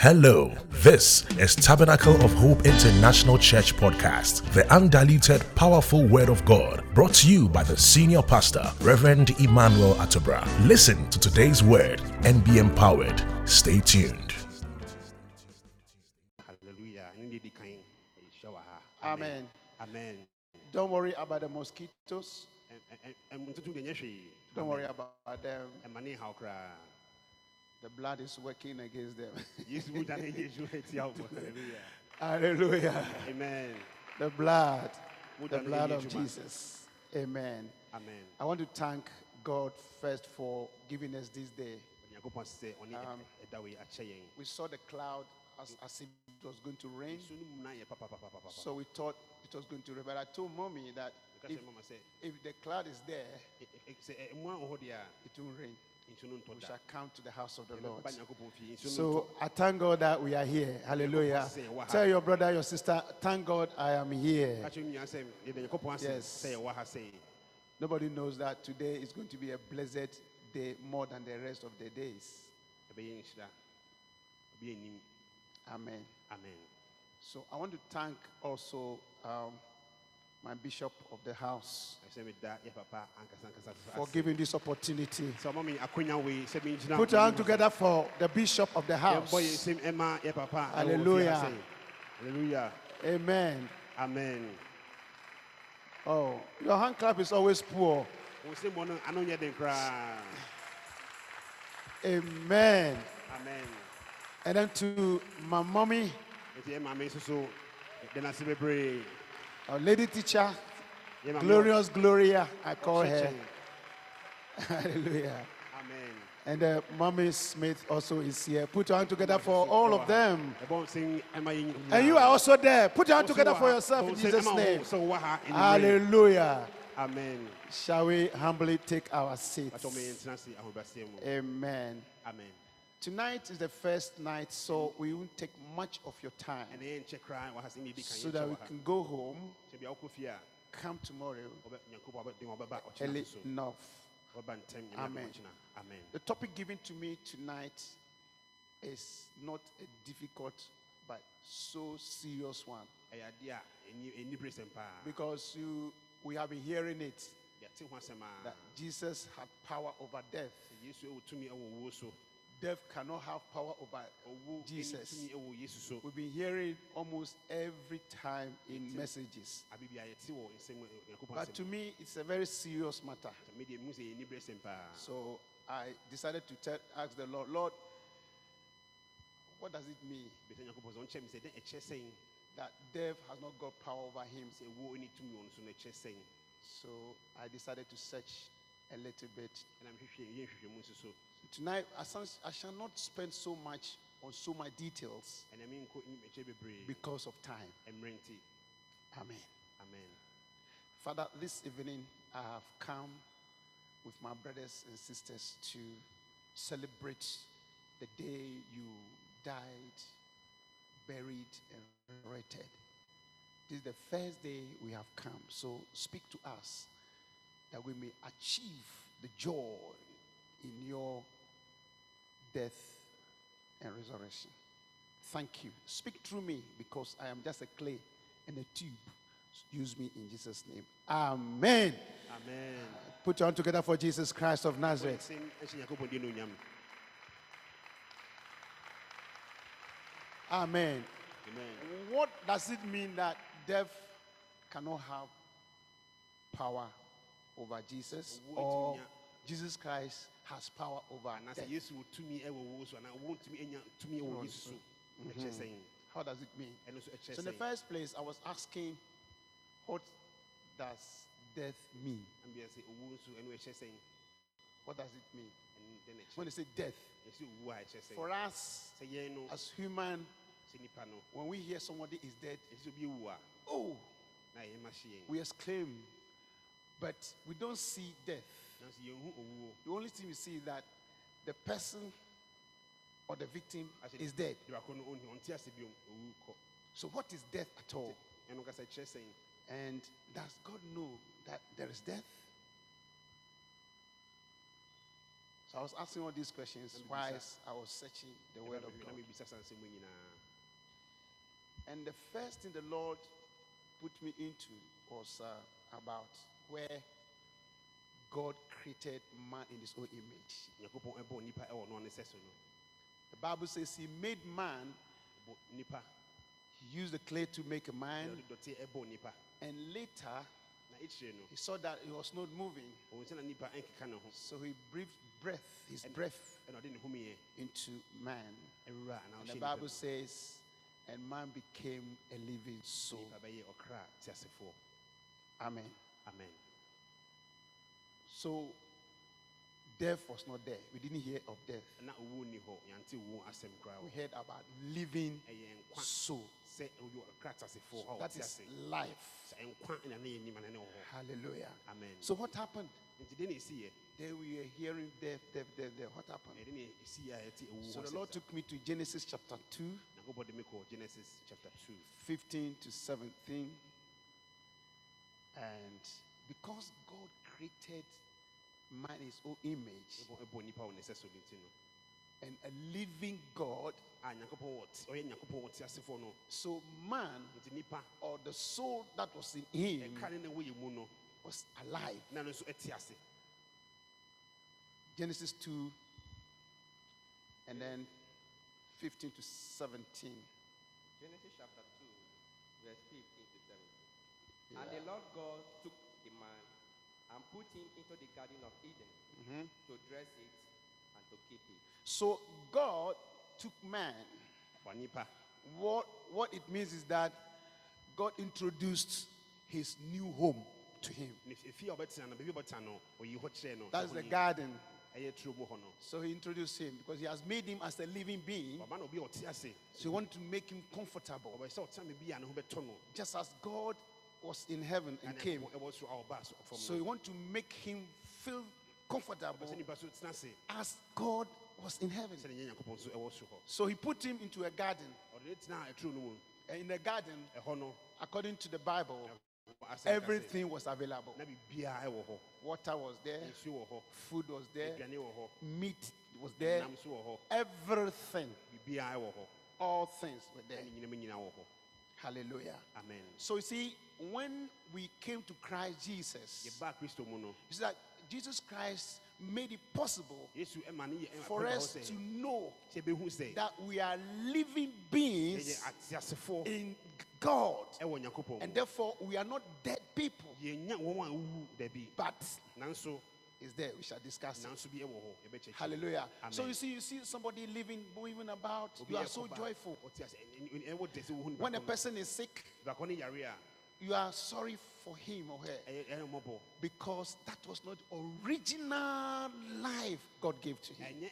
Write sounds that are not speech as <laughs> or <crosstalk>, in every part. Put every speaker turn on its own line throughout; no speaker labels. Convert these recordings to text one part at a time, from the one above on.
Hello, this is Tabernacle of Hope International Church Podcast, the undiluted, powerful Word of God, brought to you by the senior pastor, Reverend Emmanuel Atobra. Listen to today's word and be empowered. Stay tuned.
Hallelujah. Ndị di kan ɛhyɛ wɔ ha.
Amen.
Amen.
Don't worry about the mosquitoes. Don't worry about them. The blood is working against them.
Yesu mu gya ne yɛ esu etia wo. Hallelujah. Amen.
The blood. The blood of Jesus. Amen.
Amen.
I want to thank God first for giving us this day.
Onyankopɔn sɛ ɔne
Um,
ɛda wei akyɛ yɛn.
We saw the cloud as, as if it was going to rain. So we thought it was going to rain. But I told mommy that if,
kyerɛ mama sɛ
if the cloud is there,
ɛ- ɛ- sɛ ɛ- ɛmu a wɔ hɔ deɛ a
it will rain. We shall come to the house of the Lord.
Yɛbɛba Nyankopɔn fie, nsu no
So I thank God that we are here. Hallelujah. Tell your brother, your sister, thank God I am here.
Ka kyerɛ wo nua sɛ, yɛda Nyankopɔn ase
Yes.
sɛ yɛwɔ ha sɛ
Nobody knows that today is going to be a blessed day more than the rest of the days.
ɛbɛyɛ nhyira. Obi anim.
Amen.
Amen.
So I want to thank also um, my bishop of the house
ɛsɛ meda yɛ papa ankasa ankasa
for giving this opportunity.
sɛ ɔma me akonya wei sɛ mengyina
Put your hand together for the bishop of the house.
yɛbɔ yɛ nsɛm ɛma yɛ papa ɛwɔ fie
Hallelujah.
hallelujah
Amen.
amen
Oh, your hand clap is always poor.
wo nsɛm bɔ no ano nyɛ den koraa
Amen.
amen
And then to my mommy, our lady teacher, Glorious Gloria, I call her. <laughs> Hallelujah.
amen
And uh, Mommy Smith also is here. Put your hand together for all of them.
ɛbɔ nsɛm ɛma yɛ nyinaa.
And you are also there. Put your hand together for yourself in Jesus' name.
sɛ wowɔ ha anwummere.
Hallelujah.
amen
Shall we humbly take our seats?
atɔ me yɛntena ase ahobrɛaseɛ mu
Amen.
amen
Tonight is the first night, so we won't take much of your time.
Ɛne yɛnkyɛ koraa wɔ ha sɛ medi kan
so that we
yɛnkyɛ wɔ ha
can go home,
sɛ bia wokɔ fie a
come tomorrow
wɔbɛ- nyankopɔn abɛden wɔbɛba ɔkyena
early enough.
wɔba ntɛm nyame
Amen.
amen.
The topic given to me tonight is not a difficult but so serious one.
Ɛyɛ adeɛ a ɛni ɛni bere sɛm paa
because you we have been hearing it
yɛte ho asɛm a
that Jesus had power over death.
Yesu ɛwɔ tumi ɛwɔ owuo so
Death cannot have power over Jesus.
tumi ɛwɔ yesu so
We've been hearing almost every time in messages.
abebi a yɛte wɔ nsɛm nyankopɔn
But to me, it's a very serious matter.
sɛ medeɛ mu sɛ ɛni bere sɛm paa
So I decided to tell, ask the Lord, Lord, what does it mean
bɛsɛ nyankopɔn sɛ ɔnkyɛ me sɛ dɛn ɛkyɛ sɛn
that death has not got power over him?
sɛ ɛwuo ɛni tumi wɔ no so no ɛkyɛ sɛn
So I decided to search a little bit.
Ɛna mehwehwɛ yɛ nhwehwɛmu nso so
Tonight, I, shall not spend so much on so much details
ɛna menkɔ ɛkyɛ bebree
because of time. Amen.
amen
Father, this evening I have come with my brothers and sisters to celebrate the day you died, buried, and resurrected. This is the first day we have come. So speak to us that we may achieve the joy in your death and resurrection. Thank you. Speak through me because I am just a clay and a tube. Use me in Jesus' name. Amen.
amen
Put your hand together for Jesus Christ of Nazareth.
nsɛm ɛhyɛ nyankopɔn din no onyam
Amen.
amen
What does it mean that death cannot have power over Jesus or Jesus Christ has power over death?
yesu wɔ tumi ɛwɔ wo so anaa wo ntumi anya tumi ɛwɔ yesu so ɛkyɛ mm-hmm. sɛn
How does it mean?
ɛno nso ɛkyɛ
So in the first place, I was asking, what does death mean?
ambia sɛ owuo nso ɛno ɛkyɛ sɛn
What does it mean? When they say death,
yɛsɛ owuo a ɛkyɛ sɛn
for us
sɛ yɛn no
as human,
sɛ nipa no
when we hear somebody is dead,
yɛsɛ obi ewu
oh,
na yɛn ma hye yɛn
we exclaim, but we don't see death.
Nanso yɛnhu owuo
The only thing we see is that the person or the victim is dead.
nipa no ɔnhu ɔnte ase biom owu kɔ
So, what is death at all?
ɛno kasa kyerɛ sɛn
And does God know that there is death? So I was asking all these questions while. I was searching the Word of God.
mebisa saa nsɛm yi nyinaa
And the first thing the Lord put me into was uh, about where God created man in his own image.
nyankopɔn ɛbɔ nipa ɛwɔ no ne sɛ so no
The Bible says he made man, he used the clay to make a man,
ɔde dɔte ɛbɔ nipa
and later
na ekyire no
he saw that he was not moving.
ɔhun sɛ na nipa ɛnkeka ne ho
So he breathed breath, his breath
ɛna ɔde ne homiɛ
into man. And the Bible says, and man became a living soul.
nipa bɛyɛ ɔkra teasefoɔ
Amen.
amen
So death was not there. We didn't hear of death.
na owuo ni hɔ yɛnte owuo asɛm koraa
We heard about living soul.
sɛ ɔyɛ ɔkra teasefoɔ hɔ a
That
ɔte
life.
sɛ nkwa ɛna ne yɛ nima na ne wɔ hɔ
Hallelujah.
amen
So what happened?
nti de na esi yɛ
There we were hearing death, death, death, death. What happened?
ɛde na esi yɛ a
So the Lord took me to Genesis chapter 2,
nyankopɔn de me kɔ genesis chapter 2
15 to 17. And because God created man in his own image.
Ɛbɔ ɛbɔ nipa wɔ ne sɛ so ne ti no.
And a living God,
a nyankopɔn wɔ te- ɔyɛ nyankopɔn wɔ te asefoɔ no.
So man
nipa.
or the soul that was in him
ɛka ne na no.
was alive.
na no nso
Genesis 2 and then 15 to 17.
Genesis chapter 2, verse 15 to 17. And the Lord God took the man and put him into the Garden of Eden
Mm-hmm.
to dress it and to keep it.
So God took man. What, what it means is that God introduced his new home to him.
ne efie a ɔbɛtena no baabi a ɔbɛtena no ɔyi hɔ kyerɛ no
That's the garden.
ɛyɛ turo mu hɔ no
So he introduced him because he has made him as a living being.
ɔba na obi a ɔte ase
So he wanted to make him comfortable.
ɔbɛ sɛ ɔtena me bi a ne ho bɛtɔ no
Just as God was in heaven and
ɛna
came.
ɛwɔ ɛwɔ soro a ɔba so
he want to make him feel comfortable
sɛ nipa so tena ase
as God was in heaven.
sɛdeɛ nyɛ nyankopɔn nso ɛwɔ soro hɔ
So he put him into a garden.
ɔde ne tena ɛturo no mu
And in the garden, according to the Bible,
asɛm ka sɛ,
everything was available.
na biribiara ɛwɔ hɔ
Water was there,
nsuo wɔ hɔ
food was there,
aduane wɔ hɔ
meat was there,
nam nso wɔ hɔ
everything,
biribiara ɛwɔ hɔ
all things were there.
Ɛne nyinam nyinaa wɔ hɔ
Hallelujah.
amen.
So you see, when we came to Christ Jesus,
yɛbaa kristo mu no
you see that Jesus Christ made it possible
yesu ɛma ne yɛ ɛma
for us to know
sɛ yɛbɛhu sɛ
that we are living beings in God. And therefore, we are not dead people,
yɛnya wɔn a wowu dabi
but is there. We shall discuss it.
nanso bi ɛwɔ hɔ yɛbɛkyɛkyɛ
Hallelujah. So you see, you see somebody living, moving about. You are so joyful.
ɔte ase ɛn- ɛn- ɛwɔ dɛ sɛ wohu
When a person is sick,
baako ne yare a
you are sorry for him or her
ɛyɛ ɛyɛ mmɔbɔ
because that was not original life God gave to him.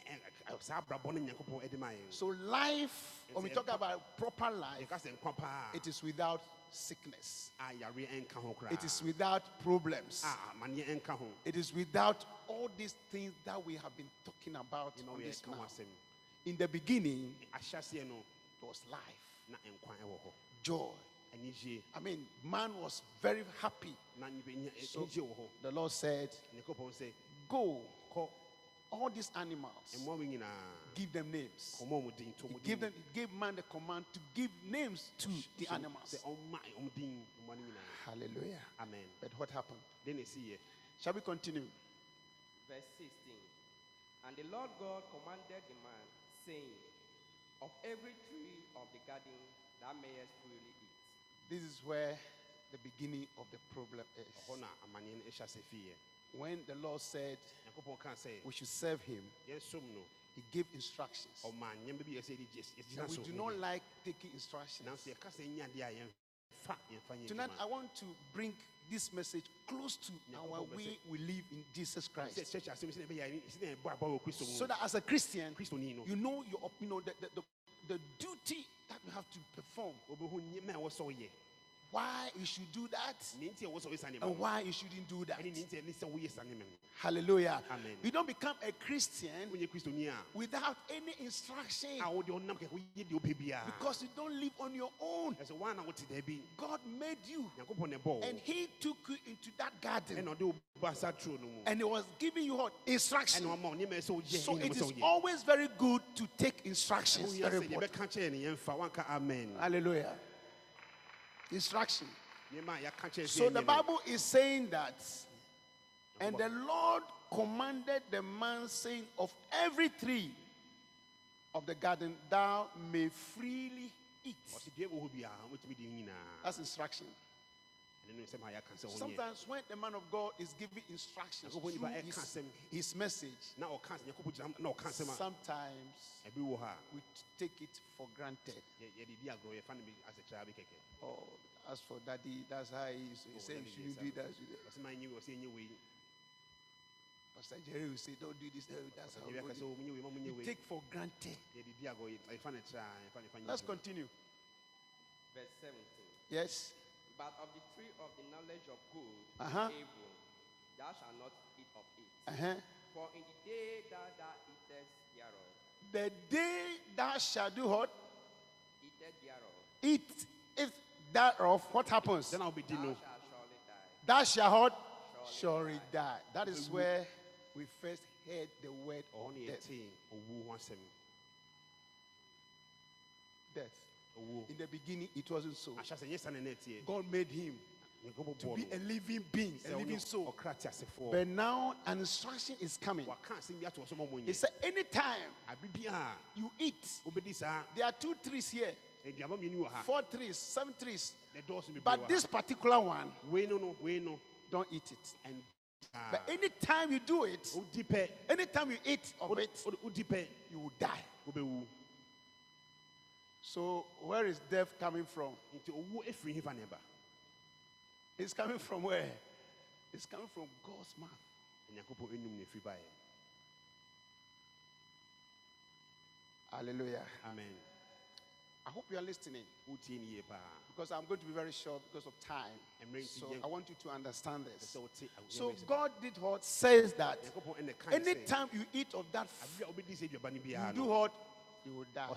So life, when we talk about proper life,
yɛka sɛ nkwa paa
it is without sickness.
a yare ɛnka ho koraa
It is without problems.
Ah, ah, a amanneɛ ɛnka ho
It is without all these things that we have been talking about on this now. In the beginning, it was life,
na nkwa ɛwɔ hɔ
joy. I mean, man was very happy.
na nipa nya
So-
anigye wɔ hɔ
The Lord said, Go, all these animals,
mmoa wo nyinaa
give them names.
kɔmmɔ mu din to
He gave, them, he gave man the command to give names to the animals.
sɛ ɔmma ɔm din mmoa no nyinaa
Hallelujah.
amen
But what happened?
de na ɛsiyɛ
Shall we continue?
Verse 16. And the Lord God commanded the man, saying, Of every tree of the garden thou mayest freely eat.
This is where the beginning of the problem is.
Na amanneɛ no ɛhyɛ ase fiiɛ
When the Lord said
nyankopɔn kaa sɛ
we should serve him, he gave instructions.
ɔma nneɛma bi yɛ sɛ yɛde gye- yɛgyina
And we do not like taking instructions.
nanso yɛka sɛ ɛnyɛ adeɛ a yɛmfa yɛmfa nyɛ
Tonight, I want to bring this message close to our way we live in Jesus Christ.
church asɛm sɛ ɛbɛyɛ sɛ ɛbɔ aba wɔ kristo mu
So that as a Christian, you know your you know the, the, the, the duty that you have to perform.
Wobɛhu nneɛma a ɛwɔ sɛ woyɛ
why you should do that
ne nti a ɛwɔ sɛ woyɛ saa nneɛma
and why you shouldn't do that.
ɛne ne nti a ɛne sɛ woyɛ saa nneɛma no
Hallelujah.
Amen.
You don't become a Christian
wonyɛ kristoni a
without any instruction
a wode ɔnam kɛkɛ woyɛ deɛ wopɛ biara
because you don't live on your own.
ɛsɛ woana wote daabi
God made you
nyankopɔn ne bɔɔ
and He took you into that garden
ɛna ɔde wo ba sa turo no mu
and He was giving you what? Instruction.
ɛna ɔma wo nneɛma ɛsɛ woyɛ
So it is always very good to take instructions. Very
sɛ deɛ
important.
bɛka kyerɛ ne yɛmfa wanka amen
Hallelujah. Instruction.
nneɛma a yɛaka kyerɛ sɛ
So the. Bible is saying that, and the Lord commanded the man, saying, Of every tree of the garden thou may freely eat.
ɔse deɛ wɔ hɔ biara wobɛtumi de nyinaa
That's instruction. Sometimes when the man of God is giving instructions
Nyankopɔn
through
nipa ɛka
his, his message,
na ɔka nyankopɔn gyina na ɔka asɛm a
sometimes
ɛbi wɔ hɔ a
we take it for granted.
yɛ- yɛde di agorɔ yɛfa no bi asɛ kyerɛ bi kɛkɛ
Oh, as for daddy, that's how he is. He
Oh,
said you
daddy,
shouldn't
yes,
do
I-
that. should do that.
ɔsɛ ma nyɛ wei ɔsɛ ɛnyɛ wei
Pastor Jerry will say, Don't do this. That's how
ɔsɛ
we
yɛka sɛ
do
ɔmu nyɛ wei ma mu
it." We take for granted.
yɛde di agorɔ yɛ- yɛfa no kyerɛ a yɛfa yɛfa nyɛ
Let's continue.
Verse 17.
Yes.
But of the tree of the knowledge of good
Uh-huh.
and evil, thou shalt not eat of it.
Uh-huh.
For in the day that thou eatest thereof,
The day thou shalt do what?
eatest thereof,
Eat if thereof, what happens?
Then I'll be
thou
dino.
shalt surely die.
Thou shalt what? Surely die. That is where we first heard the word
ɔhɔ
of death.
yɛtee owuo ho asɛm
Death. In the beginning, it wasn't so.
ahyɛ sɛ nyɛ sa ne na ɛteɛ
God made him to be a living being, a living soul.
ɔkra te asefoɔ
But now an instruction is coming.
waka asɛm bi ato wɔ so ma ɔmɔ
He said, anytime you eat, there are two trees here,
aduaba mmienu wɔ
four trees, seven trees.
ne dɔɔso bebree
But this particular one,
wei no no wei no
don't eat it.
and
But anytime you do it, anytime you eat of it, you will die. So where is death coming from?
nti owuo ɛfiri hefa ne ba
It's coming from where? It's coming from God's mouth.
nyankopɔn ɛnum ne ɛfiri baeɛ
Hallelujah.
amen
I hope you are listening
wotie ne yie paa
because I'm going to be very short because of time. So I want you to understand this.
sɛ wote awo-
So God did what says that
nyankopɔn ɛna ka ne sɛ
anytime you eat of that,
abe a wobɛdi sɛ aduaba no
you do what? You will die.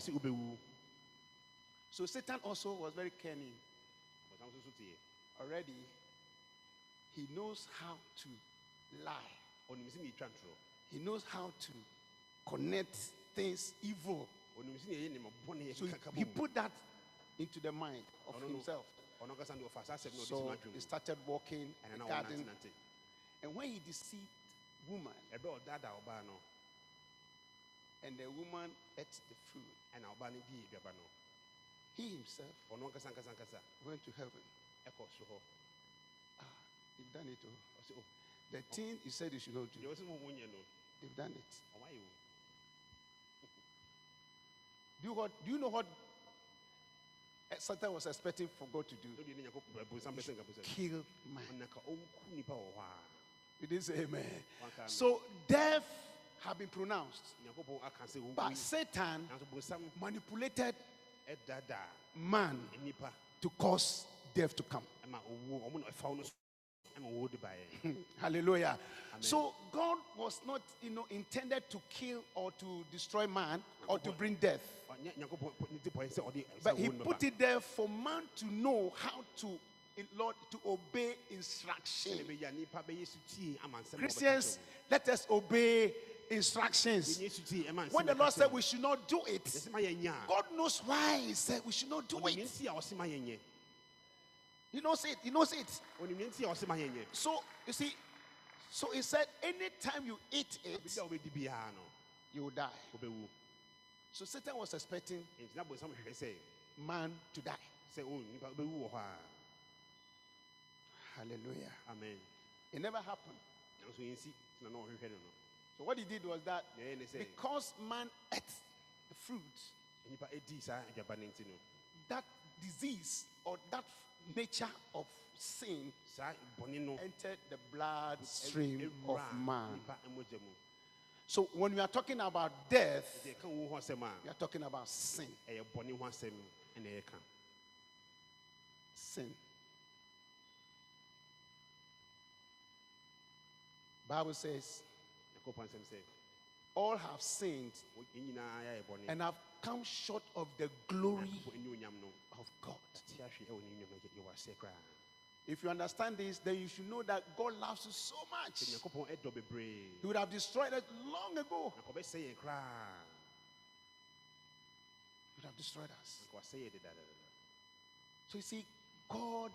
So Satan also was very cunning.
ɔsam so so teɛ
Already, he knows how to lie.
ɔnim sɛ ne
He knows how to connect things evil.
ɔnim sɛ ne ɛyɛ nneɛma bɔne
So he, he put that into the mind of himself.
ɔno ankasa ne ɔfa saa asɛm no ɔde
So he started walking the garden. And when he deceived woman,
ɛbɛ a ɔdaadaa ɔbaa no
and the woman ate the fruit,
ɛna
he himself
ɔno ankasa ankasa ankasa
went to heaven.
ɛkɔ so hɔ
Ah, they've done it. Oh. The thing you said you should not do,
ɔsɛ mo wonyɛ no
they've done it. <laughs> Do you, what, do you know what eh, Satan was expecting for God to do?
na deɛ ne nyankopɔn bonsam bɛsɛ nka bonsam
Kill man.
ɔnaka ɔnku nipa wɔ hɔ a
You didn't say amen. So death had been pronounced,
nyankopɔn aka sɛ wo-
but Satan manipulated man to cause death to come.
ɛma owuo ɔmo na ɛfa wo no so ɛma owuo de baeɛ <laughs>
Hallelujah. So God was not, you know, intended to kill or to destroy man or to bring death.
Oh, Ɔnyɛ- nyankopɔn ne ti pɔyɛ sɛ ɔde
But he put it there for man to know how to, in Lord, to obey instruction.
ɛbɛyɛ a nipa bɛyɛ so tie ama nsɛm a ɔbɛka
Christians, let us obey instructions.
Yɛnyɛ so tie ɛma nsɛm
When the Lord said we should not do it,
Yɛsɛ ma yɛnyɛ a,
God knows why He said we should not do it.
nti a ɔse ma yɛnyɛ.
He knows it. He knows it.
Ɔnim nti a ɔse ma yɛnyɛ.
So you see, so He said, anytime you eat it,
Biribi a wobɛdi biara no,
you will die. So Satan was expecting
Enti na bonsam hwehwɛ sɛ
man to die.
sɛ o nipa wobɛwu wɔ.
Hallelujah.
Amen.
It never happened. So what he did was that because man ate the fruit, that disease or that nature of sin entered the blood stream
of
man. So when we are talking about death, we are talking about sin. Sin. Bible says all have sinned
wo- yɛn nyinaa yɛayɛ bɔne
and have come short of the glory
nyankopɔn anuonyam no
of God.
te ahwe ɛwɔ ne nnwom no yɛwɔ aseɛ koraa
If you understand this, then you should know that God loves you so much.
nyankopɔn ɛdɔ bebree
He would have destroyed us long ago.
nka ɔbɛsɛ yɛn koraa
He would have destroyed us. So you see, God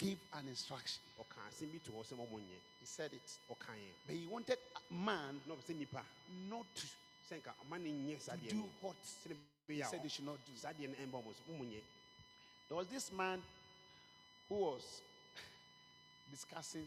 gave an instruction.
ɔka asɛm bi to hɔ sɛ mɔmɔ nyɛ
He said it. But he wanted man
sɛ nnipa
not to,
sɛ nka ɔma ne nyɛ saa
to do what he said they should not do.
saa deɛ no ɛmba ɔmɔ so momu nyɛ
There was this man who was <laughs> discussing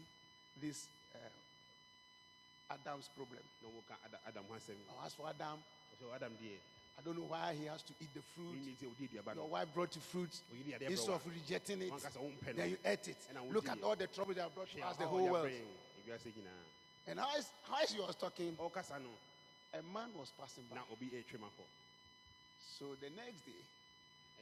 this uh, Adam's problem.
na ɔmɔka Ada- adam ho asɛm
Now, as for Adam,
ɔsɛ adam deɛ
I don't know why he has to eat the fruit.
ne sɛ wodi aduaba
Your wife brought you fruit.
Oyiri adeɛ brɛ
Instead of rejecting it,
wankasa wompɛ no
then you ate it. Look at all the trouble they have brought to us, the whole world.
abrɛ yɛn, ewiase nyinaa
And how is, how is he was talking?
no
A man was passing by.
na obi ɛtwam akɔ
So the next day,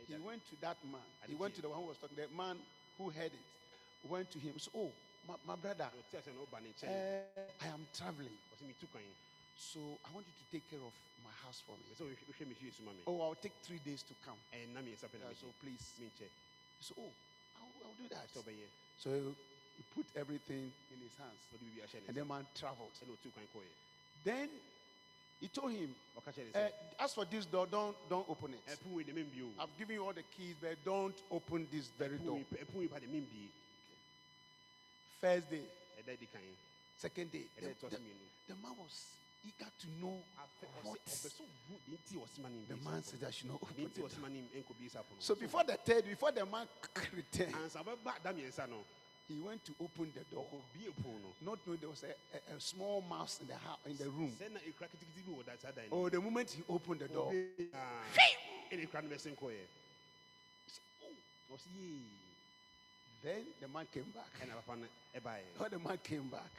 he went to that man. He went to the one who was talking. The man who heard it went to him. So, oh, my, my brother,
ɔte sɛ na ɔba ne
uh, I am traveling.
Ɔsɛ metu kwan
So I want you to take care of my house for me.
pɛ sɛ wohwɛ- wohwɛ me fie so ma me
Oh, I'll take three days to come.
ɛnna miɛnsa pɛ na
Yeah, so please. So, oh, I'll, I'll do that. So he put everything in his hands.
ɔde biribi ahyɛ ne
And the man traveled.
ɛna ɔtu kwan kɔɛ
Then he told him, uh, as for this door, don't, don't open it.
ɛpon wei de membio
I've given you all the keys, but don't open this very door.
ɛpon wei pa de membie
First day,
ɛda di kan
second day, the, the- the man was eager to know what
ɔpɛ sɛ ɔhu deɛ nti ɔsema ne
the man said. I should not open it.
ɔsema ne nkɔbie saa pono
So before the third, before the man returned,
ansa bɛba da mmiɛnsa no
he went to open the door.
ɔkɔbie pon no
Not knowing there was a, a, a small mouse in the house, in the room.
sɛ na ekura kitikiti bi wɔ da saa dan no
Oh, the moment he opened the door,
ah, ɛna ekura no bɛsen kɔɛ ɔsɛ yee
then the man came back.
ɛna papa no ɛbaeɛ
When the man came back,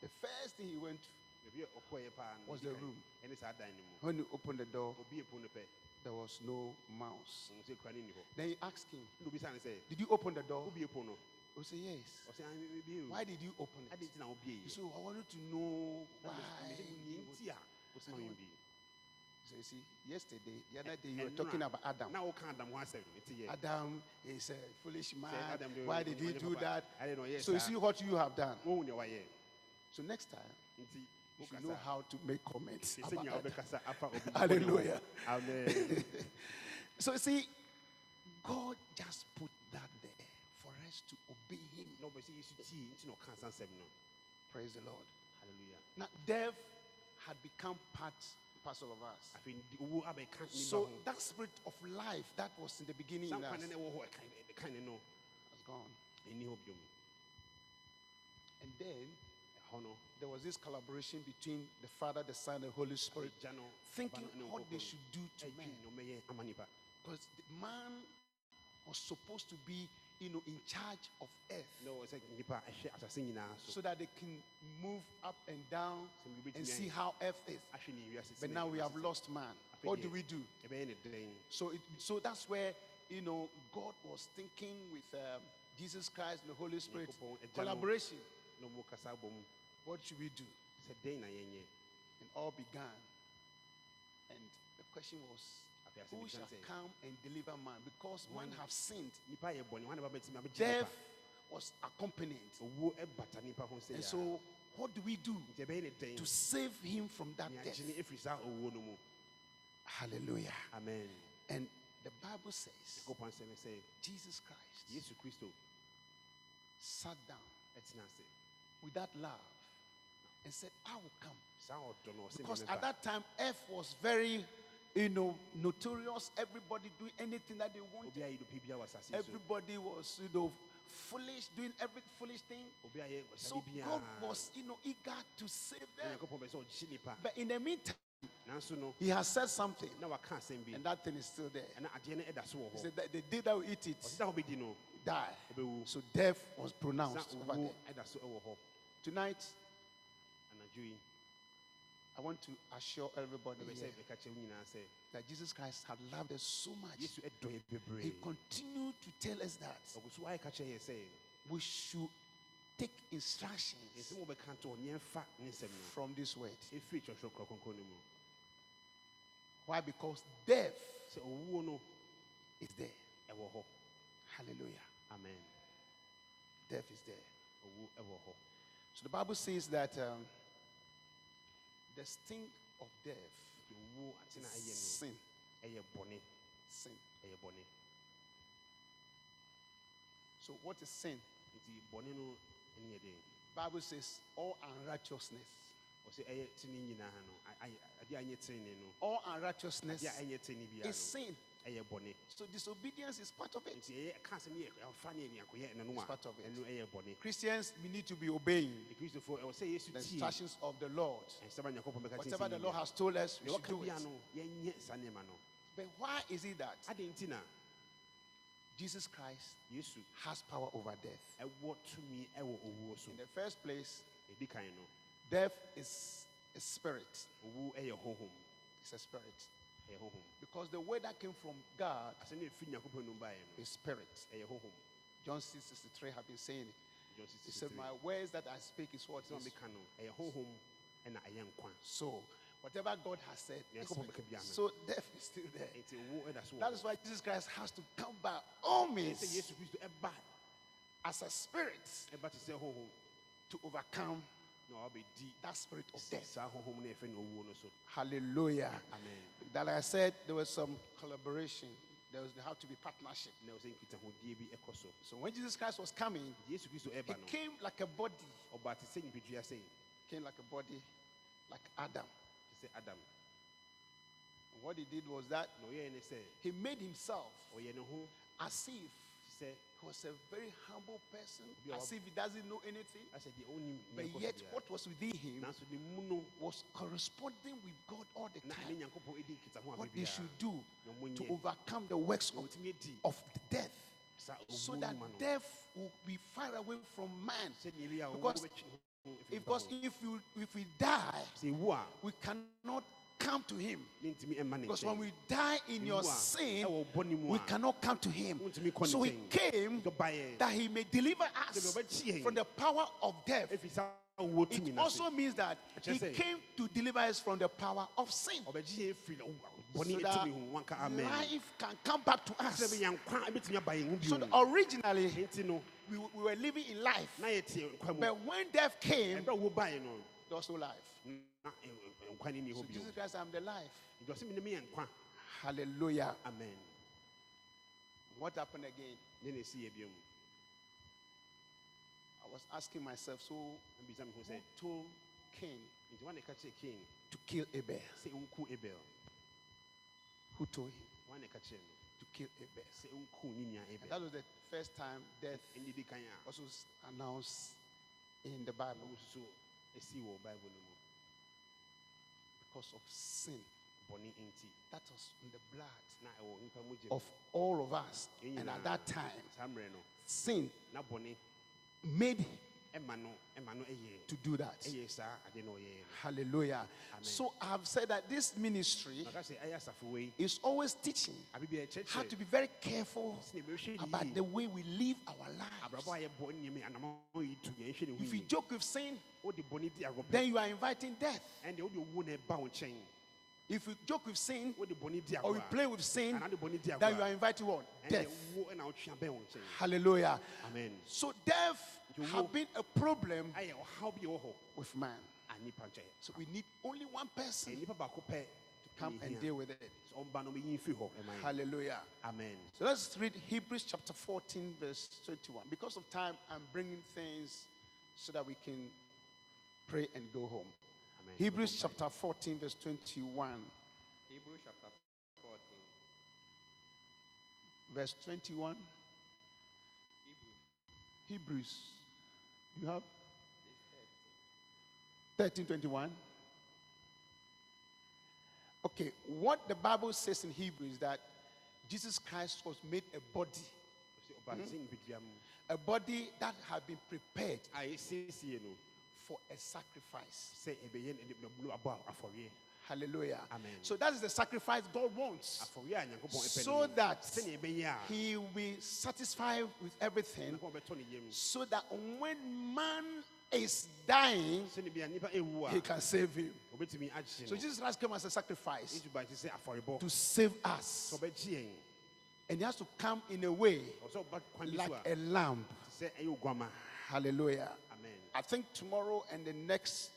the first thing he went to,
ebi ɔkɔɛ paa no
Was the room.
ɛne saa dan no mu
when he opened the door,
ɔbie pon no pɛ
there was no mouse.
ɔmo sɛ ekura ne ni hɔ
Then he asked him,
ɛna obisa ne sɛ
Did you open the door?
wobie pon no
He said, Yes.
ah me bie o
Why did you open it?
nti na wobie
He said, "Oh, I wanted to know why.
nti a wosoma me bi
So you see, yesterday, the other day, you were talking
now-
about Adam.
adam ho asɛm no nti yɛ
Adam is a foolish man. Why did he do that?
I didn't know, yes,
So you see what you have done.
wohu nea wayɛ
So next time, you know how to make comments. about
nea
Adam.
wobɛkasa afa obi <laughs> bɔne ho.
Hallelujah.
amen <laughs>
So you see, God just put that there for us to obey Him.
na wobɛ sɛ yesu tie nti na ɔka nsa no
Praise the Lord.
Hallelujah.
Now, death had become part parcel of us.
afei ndi- owuo abɛka nipa
So that spirit of life that was in the beginning in us
nkwa ne na ɛwɔ hɔ ɛka- ɛka ne no
has gone.
ɛnni hɔ biom
And then there was this collaboration between the Father, the Son, and the Holy Spirit, thinking
Ɔba no ne
what they should do to man.
ɛdwene na ɔmɛyɛ ama nipa
Because the man was supposed to be, you know, in charge of earth
na ɔwɔ sɛ nipa ɛhwɛ asase nyinaa so
that they can move up and down and see how earth is.
ahwɛ ne wiase
But now we have lost man. What do we do?
ɛbɛyɛ ne dɛn
So, it, so that's where you know God was thinking with um, Jesus Christ and the Holy Spirit
Nyankopɔn agya no-
collaboration.
Na ɔmo kasa bɔ mu
What should we do?
sɛ dɛn na yɛnyɛ
And all began. And the question was, who shall come and deliver man? Because man have sinned.
nipa yɛ bɔne hwan na bɛbɛtumi
Death was accompanied.
owuo ɛbata nipa ho sɛ
And so, what do we do
nti ɛbɛyɛ ne dɛn
to save him from that death?
gye ne ɛfiri saa owuo no mu
Hallelujah.
amen
And the Bible says
nyankopɔn sɛ ne sɛ
Jesus Christ
yesu kristo
sat down with that love and said, I will come.
saa ɔdɔ no ɔsɛ
Because at that time, F was very, you know, notorious. Everybody doing anything that they wanted.
obi a yɛ dɔpɛ bia wɔ asase yi so
Everybody was, you know, foolish, doing every foolish thing.
obi a yɛ
So God was, you know, eager to save them.
nyankopɔn bɛ sɛ ɔgye nipa
But in the meantime, He has said something,
na waka asɛm bi
and that thing is still there.
ɛna adeɛ no ɛda so wɔ
He said that the day that we eat it, die. So death was pronounced over there.
ɛda so ɛwɔ hɔ
Tonight,
yi
I want to assure everybody
ɛbɛ
here
sɛ meka kyerɛ wo nyinaa sɛ
that Jesus Christ had loved us so much. He continued to tell us that
ɔgu so ayɛ ka kyerɛ
we should take instructions
nsɛm a wɔbɛka to hɔ nneɛmfa ne nsɛm no
from this word.
ɛfiri kyerɛkyerɛ korɔ kronkron no mu
Why? Because death is there. Hallelujah.
amen
Death is there.
owu ɛwɔ hɔ
So the Bible says that um, the sting of death
nti owuo ate na
is sin.
no ɛyɛ bɔne
Sin. So what is sin?
nti bɔne no ɛne yɛ den
Bible says all unrighteousness.
ɔsɛ ɛyɛ tene nyinaa no a- ayɛ adeɛ a ɛnyɛ tene no
All unrighteousness
adeɛ a ɛnyɛ tene biara
is sin.
No ɛyɛ bɔne
So disobedience is part of it.
nti ɛyɛ ka asɛm yɛ ɛfa ne ɛne akɔyɛ ɛno no
It's part of it.
ɛno ɛyɛ bɔne
Christians, we need to be obeying
kristofoɔ ɛwɔ sɛ yesu
the instructions of the Lord.
ɛnsɛm a nyankopɔn bɛka kyerɛ
Whatever
sɛ
the. Lord has told us, we should do it.
no yɛnyɛ saa nneɛma no
But why is it that
adɛn nti na
Jesus Christ has power over death?
ɛwɔ tumi ɛwɔ owuo so
In the first place,
ɛdi kan no
death is a spirit.
owu ɛyɛ honhom
It's a spirit. Because the word that came from God
asɛm no ɛfiri nyankopɔn nom baeɛ no
is spirit. John 6 63 have been saying it. He said, My words that I speak is what is
meka no ɛyɛ honhom ɛna ɛyɛ
so. Whatever God has said,
Yeah,
is
come on,
spirit.
make it be amen.
so death is still there.
nti owu ɛda so wɔ
That is why Jesus Christ has to come by all means
sɛ yesu kristo ɛba
as a spirit
ɛba te sɛ honhom
to overcome that spirit of death.
saa honhom no ɛfɛ no owuo no so
Hallelujah.
amen
That I said, there was some collaboration. There was there had to be partnership.
na ɛwɔ sɛ nkitahodie bi ɛkɔ so
when Jesus Christ was coming, he came like a body,
ɔba te sɛ nipadua sɛn
came like a body, like Adam.
te sɛ adam
And what he did was that
na ɔyɛɛ ne sɛ
he made himself
ɔyɛ ne ho
as if he was a very humble person, as if he doesn't know anything.
asɛ deɛ ɔnim
But
nea ɛkɔ so
yet, what was within him
nanso ne mu no
was corresponding with God all the time.
nyankopɔn ɛdi nkitaho a
What they should do to overcome the works of, of death, so that
no ma no.
death will be far away from man.
sɛdeɛ ɛbɛyɛ a owuo
Because-
bɛtwe ne ho afiri
Because if you if we die,
sɛ ɛwu a
we cannot come to him.
ne ntumi ɛma ne
Because when we die in your sin,
ɛwɔ bɔne mu
we cannot come to him.
wontumi kɔ ne
So he came that he may deliver us from the power of death.
ɛfiri saa owuo tumi
It also means that he came to deliver us from the power of sin.
ɔbɛgye yɛn firi ɔw-
So that
ɛtumi ho wanka amen.
life can come back to us.
bɛyɛ nkwa ɛbɛtumi aba yɛn ho
So originally we, we were living in life,
na yɛte nkwa mu.
But when death came,
ɛberɛ a owuo baeɛ no.
there was no life.
Na ɛ- ɛ- nkwa ne ni
So
hɔ bio
Jesus Christ, I'm the life.
nti ɔsɛ mene meyɛ nkwa
Hallelujah.
amen
What happened again?
ne na ɛsi yɛ bio mu
I was asking myself, so
mbisa me ho
who told Cain
nti wane ka kyerɛ kain
to kill Abel?
sɛ ɔnku abel
Who told him
wane ka kyerɛ no
to kill Abel?
sɛ ɔnku ne nua
And that was the first time death
ɛnde di kan a
also announced in the Bible
ɔwo so ɛsi wɔ bible
because of sin that was in the blood
na ɛwɔ nipa mu gye
of all of us. And at that time,
saa mmerɛ no
sin made
ɛma no ɛma no ɛyɛ
to do that.
ɛyɛ saa ade na ɔyɛɛ no
Hallelujah. So I've said that this ministry
maka sɛ ɛyɛ asafo wei
is always teaching how to be very careful about the way we live our
abrabɔ
lives.
a yɛbɔ nneɛma anamɔ yi tu yɛnhwɛ ne ho
If you joke with sin,
wode bɔne di agorɔ
then you are inviting death.
ɛndeɛ wode owu na ɛba
If you joke with sin
wode bɔne di
or you play with sin,
anaa de bɔne di
then you are inviting what? Death.
ɛndeɛ wo ɛna wotwea bɛn wo nkyɛn
Hallelujah.
amen
So death have been a problem
ayɛ ɔhaw bi wɔ hɔ
with man.
a nnipa nkyɛn
So we need only one person
to
come and deal with it.
sɛ ɔmba no ɔmɛyi mfiri hɔ ɛma yɛn.
Hallelujah.
amen
So let's read Hebrews chapter 14, verse 21. Because of time, I'm bringing things so that we can pray and go home.
amen
Hebrews chapter 14, verse 21.
Hebrews chapter 14.
Verse 21.
Hebrews.
Hebrews. You have? 1321. Okay, what the Bible says in Hebrew is that Jesus Christ was made a body,
sɛ ɔba sɛ nnipadua mu
a body that had been prepared for a sacrifice.
Sɛ ɛbɛyɛ no abɔ afɔreɛ
Hallelujah.
Amen.
So that is the sacrifice God wants.
afɔre a nyankopɔn ɛpɛ
So that
sɛnea ɛbɛyɛ a
he will be satisfied with everything.
nyankopɔn bɛtɔ ne yam
So that when man is dying,
sɛnea bia nnipa ɛwu
he can save him. So Jesus Christ came as a sacrifice
yesu ba te sɛ afɔrebɔ
to save us.
sɛ ɔbɛgye yɛn
And he has to come in a way
ɔsɛ ɔba kwan bi
like
a
lamb.
te sɛ ɛyɛ oguama
Hallelujah.
amen
I think tomorrow and the next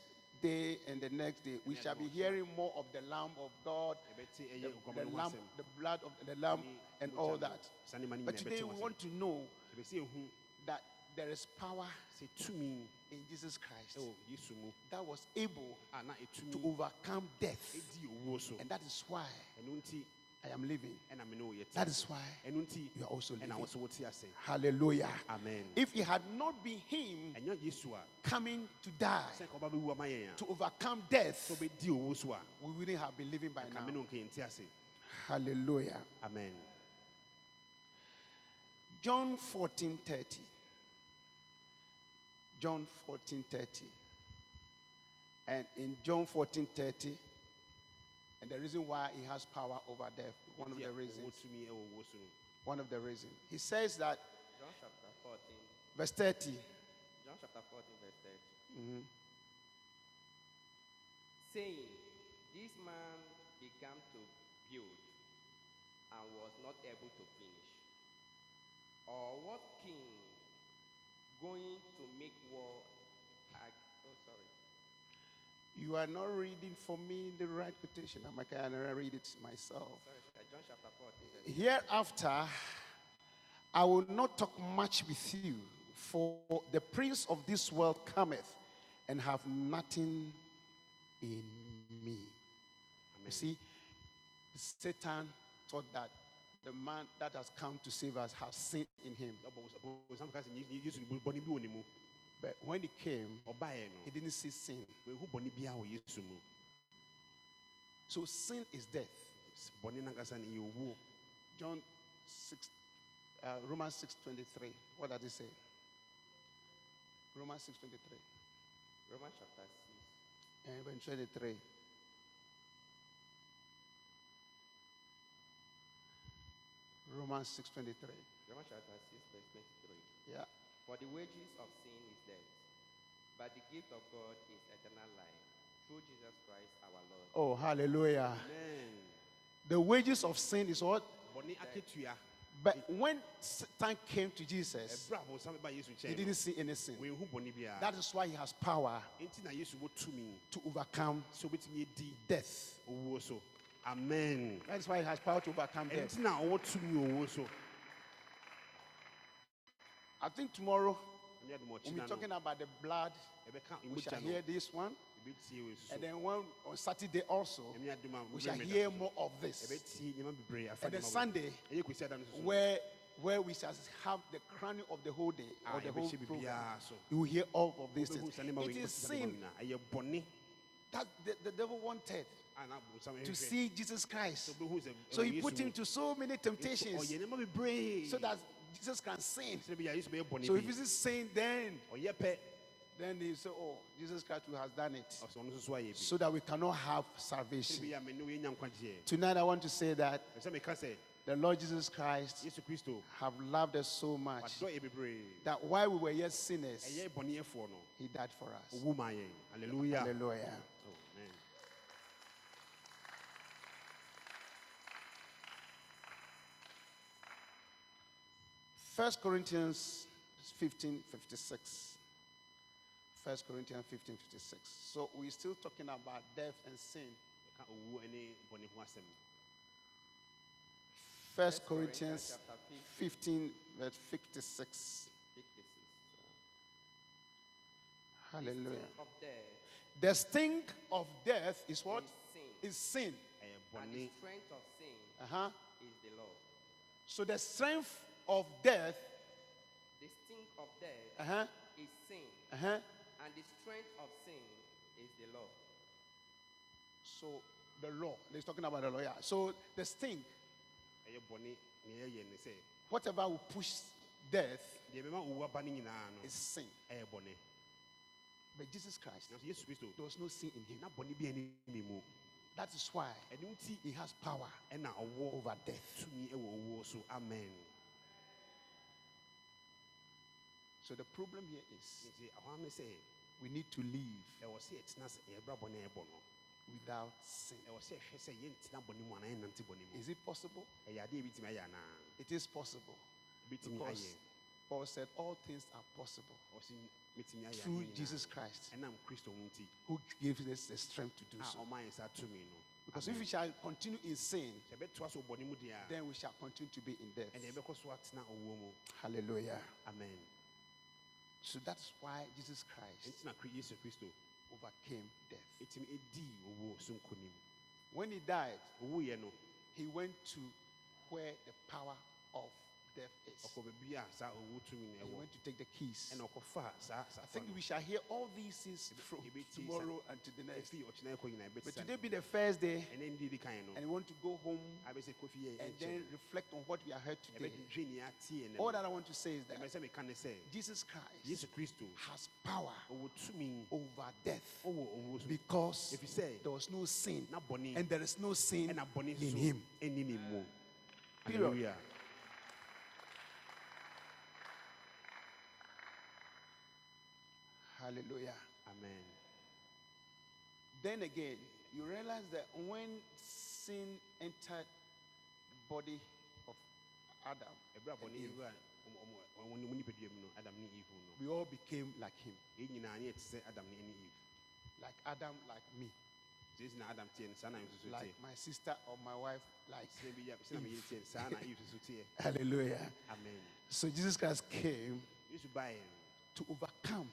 day and the next day we shall be hearing more of the Lamb of God, the, the
oguama no ho
lamb, the blood of the Lamb, and all that.
saa nneɛma no
But today we want to know
asɛm. yɛbɛsɛ yɛhu
that there is power in Jesus Christ
mu.
that was able to overcome death,
ɛdi owuo so
and that is why I am living.
ɛna me ne wo yɛte
That is why you are also living.
wo so wote ase
Hallelujah.
amen
If it had not been Him
ɛnyɛ yesu a
coming to die
sɛ nka ɔba bɛwu ama yɛn a
to overcome death,
sɛ ɔbɛdi owuo so
we wouldn't have been living by now.
me ne wo nka yɛnte ase
Hallelujah.
amen
John 14 30. John 14 30. And in John 14 30, and the reason why he has power over death, one of the reasons,
tumi ɛwɔ owuo so no
one of the reasons. He says that,
John chapter 14.
verse 30,
John chapter 14, verse 30. Mm-hmm. Saying, This man began to build and was not able to finish. Or what king going to make war? ag- Oh, sorry.
You are not reading for me the right quotation. I can read it myself.
Sorry, uh, John chapter 14, verse
Hereafter, I will not talk much with you, for the prince of this world cometh and have nothing in me. You see, Satan thought that the man that has come to save us has sin in him.
Bonsam ka sɛ Ye- yesu no bɔne bi wɔ ne mu
But when he came, he didn't see sin.
wɔhu bɔne biara wɔ yesu mu
So sin is death.
bɔne nankasa no ɛyɛ owuo
John 6, uh, Romans 6.23. What does it say? Romans 6.23.
Romans chapter 6.
And even 23. Romans 6.23.
Romans chapter 6, verse 23.
Yeah.
For the wages of sin is death, but the gift of God is eternal life through Jesus Christ our Lord.
Oh, hallelujah.
amen
The wages of sin is what?
bɔne akatua
But when Satan came to Jesus,
ɛberɛ a bonsam ba yesu
he didn't see any sin.
wɔnhu bɔne biara
That is why he has power
enti na yesu wɔ tumi
to overcome
sɛ wobɛtumi adi
death.
owuo so amen
That is why he has power to overcome death. I think tomorrow we'll be talking about the blood. We shall hear this one. And then one on Saturday also,
ɛne adom a
we shall hear more of this.
ɛbɛtie nneɛma bebree afa
And then Sunday,
ɛyɛ kwasi ada no so so
where where we shall have the crowning of the whole day or the whole program. You will hear all of these things. It is
wobɛhu saa nneɛma
sin
wei na ɛyɛ bɔne
that the, the devil wanted
a na bonsam
to see Jesus Christ.
Sɛ wobɛhu sɛ
So he put him to so many temptations.
ɔyɛ nneɛma bebree
so that Jesus can sin.
sɛ bɛyɛ a yesu bɛyɛ bɔne
So if
he's
he is sin, then then he say, Oh, Jesus Christ who has done it.
nso so ayɛ bi
So that we cannot have salvation.
bɛyɛ a mene woyɛnya nkwagyeɛ
Tonight I want to say that
ɛsɛ meka sɛ
the Lord Jesus Christ have loved us so much
wadɔ yɛ bebree
that while we were yet sinners,
ɛyɛ bɔneyɛfoɔ no
he died for us.
yɛn halleluya
Hallelujah. 1 Corinthians 15 56. 1 Corinthians 15 56. So we're still talking about death and sin. 1
Corinthians
15 verse 56. Hallelujah. The sting of death is what?
Is sin.
Sin.
And the strength of sin
uh-huh.
is the law.
So the strength of death,
The sting of death
uh-huh,
is sin,
uh-huh.
and the strength of sin is the law.
So the law. He's talking about the law. Yeah. So the sting,
ɛyɛ bɔne nea ɛyɛ ne sɛ
whatever will push death
deɛ bɛma owuo aba no nyinaa no
is sin. But Jesus Christ,
nanso
there was no sin in him.
na bɔne bi ani ne mu
That is why
ɛno nti
he has power
ɛna ɔwɔ
over death.
tumi ɛwɔ owuo so amen
So the problem here is
nti ɛhɔ ame sɛ
we need to live
ɛwɔ sɛ yɛtena sɛ yɛbrɛ bɔne a ɛbɔ no
without sin.
ɛwɔ sɛ yɛhwɛ sɛ yɛntena bɔne mu anaa yɛnante bɔne mu
Is it possible?
ɛyɛ adeɛ a ɛbɛtumi ayɛ anaa
It is possible. Because Paul said all things are possible
ɔwɔ sɛ mɛtumi ayɛ
through. Jesus Christ,
ɛnam kristo ho nti
who gives us the strength to do so.
saa tumi no
Because if we shall continue in sin,
sɛ ɛbɛtoa so wɔ bɔne mu deɛ a
then we shall continue to be in death.
ɛne ɛbɛkɔ so atena owuo
Hallelujah.
amen
So that's why Jesus Christ
ɛnti na Kri- yesu kristo.
overcame death.
ɛtumi ɛdii owuo so nkonim
When he died, he went to where the power of death is.
ɔkɔ baabi a saa owuo tumi no
He went to take the keys.
ɛna ɔkɔfaa saa saa
I think we shall hear all these things from tomorrow and to the next.
ɛfiri ɔkyena ɛkɔ nyinaa
But today be the first day,
ɛnɛ ndi di kan no
and we want to go home
abɛsɛ kofi yɛ
and then reflect on what we have heard today.
ɛbɛdwedwe nea ateɛ ɛnɛ
All that I want to say is that
sɛ meka ne sɛ
Jesus Christ has power over death
ɔwɔ owuo so
because there was no sin, and there is no sin in him. Period.
Hallelujah. Amen
Then again, you realize that when sin entered the body of Adam,
ɛberɛ a bɔne
and Eve, we all became like him.
yɛn nyinaa ne yɛte sɛ adam ne ɛne eve
Like Adam, like me.
sɛ si adam teɛ no saa na nso so
Like my sister or my wife, like.
sɛ bi yɛ sɛ na meyɛ teɛ no saa na eve so <laughs>
Hallelujah.
amen
So Jesus Christ came
yesu baeɛ no
to overcome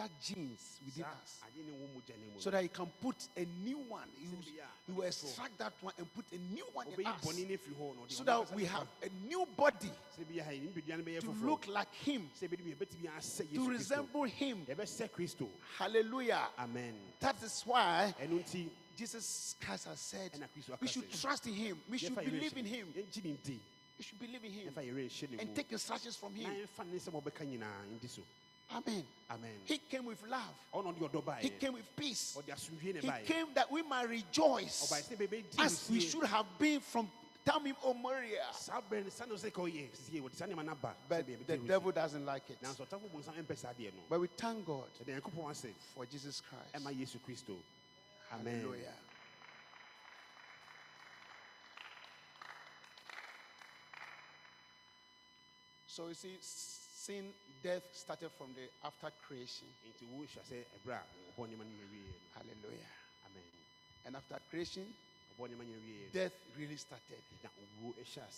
that genes within us.
Adeɛ ne wɔ mogya no mu
so that he can put a new one. He will, he will extract that one and put a new one in us.
Bɔne no afiri hɔ no ɔde
so that we have a new body
sɛ bi yɛ ha yɛ nipadua no bɛyɛ
to look like him,
sɛ bɛdi bi yɛbɛtumi asɛ
to resemble him. Hallelujah.
amen.
That is why Jesus Christ has said
ɛna kristo aka
we should trust in him. We should believe in him.
yɛngye ne nti.
We should believe in him
yɛmfa yɛrɛ nhyɛ ne
and take instructions from him.
Yɛmfa ne nsɛm a ɔbɛka nyinaa ndi so
Amen.
amen
He came with love.
ɔna ɔde ɔdɔ
He came with peace.
ɔde asomdwie ne
He came that we might rejoice
ɔbae sɛ bɛbɛdi
as we should have been from Tamim or oh, Moria.
saa berɛ no sane sɛ ka ɔyɛ sie wɔde saa nneɛma
But the devil doesn't like it.
nanso ɔtamfo bonsam ɛmpɛ saa adeɛ no
But we thank God
ɛde nyankopɔn ase
for Jesus Christ.
ɛma yesu kristo amen
Hallelujah. So you see, sin, death started from the after creation.
nti wohyɛ sɛ ɛberɛ a ɔbɔ nneɛma no yɛ wieɛ no
Hallelujah.
amen
And after creation,
ɔbɔ nneɛma no yɛ wieɛ no
death really started.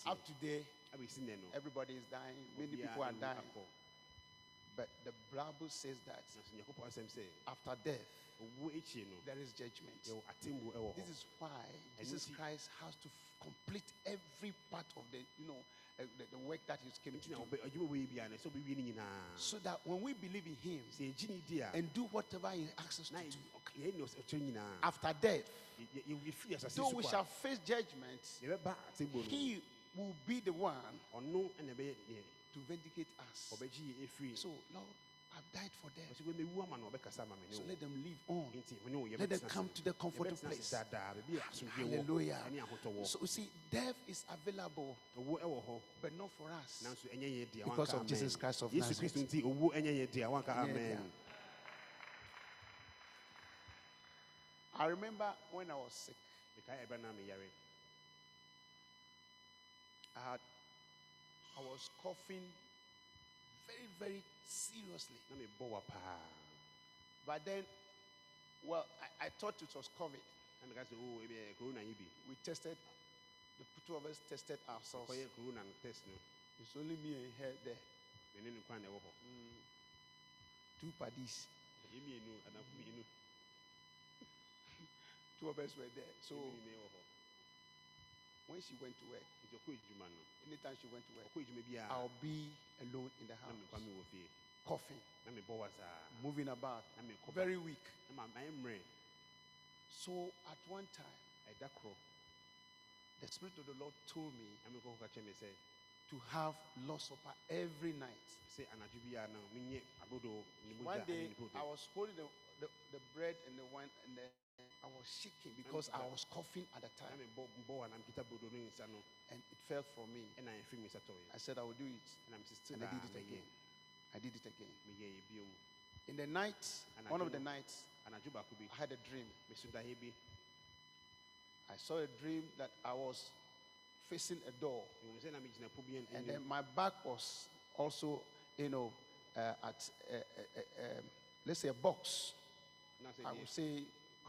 Up today,
abɛsi nnɛ no
everybody is dying. Many people are dying. But the Bible says that
nanso nyankopɔn asɛm sɛ
after death,
owuo akyi no
there is judgment.
yɛwɔ atemmuo ɛwɔ
This is why Jesus Christ has to complete every part of the, you know, uh, the, the work that He came to
na
do.
ɔbɛ- adwuma wɔyɛ biara no sɛ wobɛwie no nyinaa
So that when we believe in Him
sɛ yɛgye ne
and do whatever He asks us to do,
yɛyɛ ne ɔkyerɛ nyinaa
after death, though
so
we shall face judgment,
yɛbɛba atemmuo no mu.
He will be the one
ɔno ɛna ɛbɛyɛ deɛ
to vindicate us.
ɔbɛgye yɛ ɛfiri
So, Lord, I've died for them.
ɔsɛ wɔmɛwu ama no ɔbɛkasa ama me ne
So let them live on.
nti me ne wo
Let them come to the comfortable place.
daadaa baabi a ah, asomdwe wɔ
Hallelujah.
ɛne ahotɔ wɔ
So you see, death is available,
hɔ
but not for us.
nanso ɛnyɛ yɛ dea
Because of Jesus. Christ of Nazareth.
kristo nti owuo ɛnyɛ yɛ dea wanka
Ɛnyɛ yɛ
amen
I remember when I was sick,
mekae ɛberɛ na meyare
I had, I was coughing very, very seriously.
na mebɔ wa paa
But then, well, I, I thought it was COVID.
na meka sɛ o ebi ɛyɛ corona yi bi
We tested, the two of us tested ourselves.
kɔyɛ corona no test no
It's only me and her there,
mene ne kwan na eh, ɛwɔ mm. hɔ
two paddies.
yɛ mmienu anafo
Two of us were there. So
yɛ mmienu na ɛwɔ hɔ
when she went to work,
nti ɔkɔ adwuma no.
Anytime she went to work,
ɔkɔ adwuma biara
I'll be alone in the house,
mekwa me wɔ fie.
Coughing, moving about, very weak.
na ma mayɛ
So at one time, the Spirit of the Lord told me
na mekɔ kɔka kyerɛ me sɛ
to have Lord's Supper every night.
sɛ anadwo biara no menyɛ agodo ne mogya
One day, I was holding the, the, the bread and the wine and the I was shaking because I was coughing at the time
mebɔ mbɔ a na mekita brodo no nsa no
and it fell from me.
ɛna ɛfiri me nsa tɔeɛ
I said I will do it. And I did it again. I did it again. In the night, one of the nights, I had a dream. I saw a dream that I was facing a door,
ɛhu sɛ na megyina po bi
and then my back was also, you know, uh, at uh, uh, uh, um, let's say a box. I would say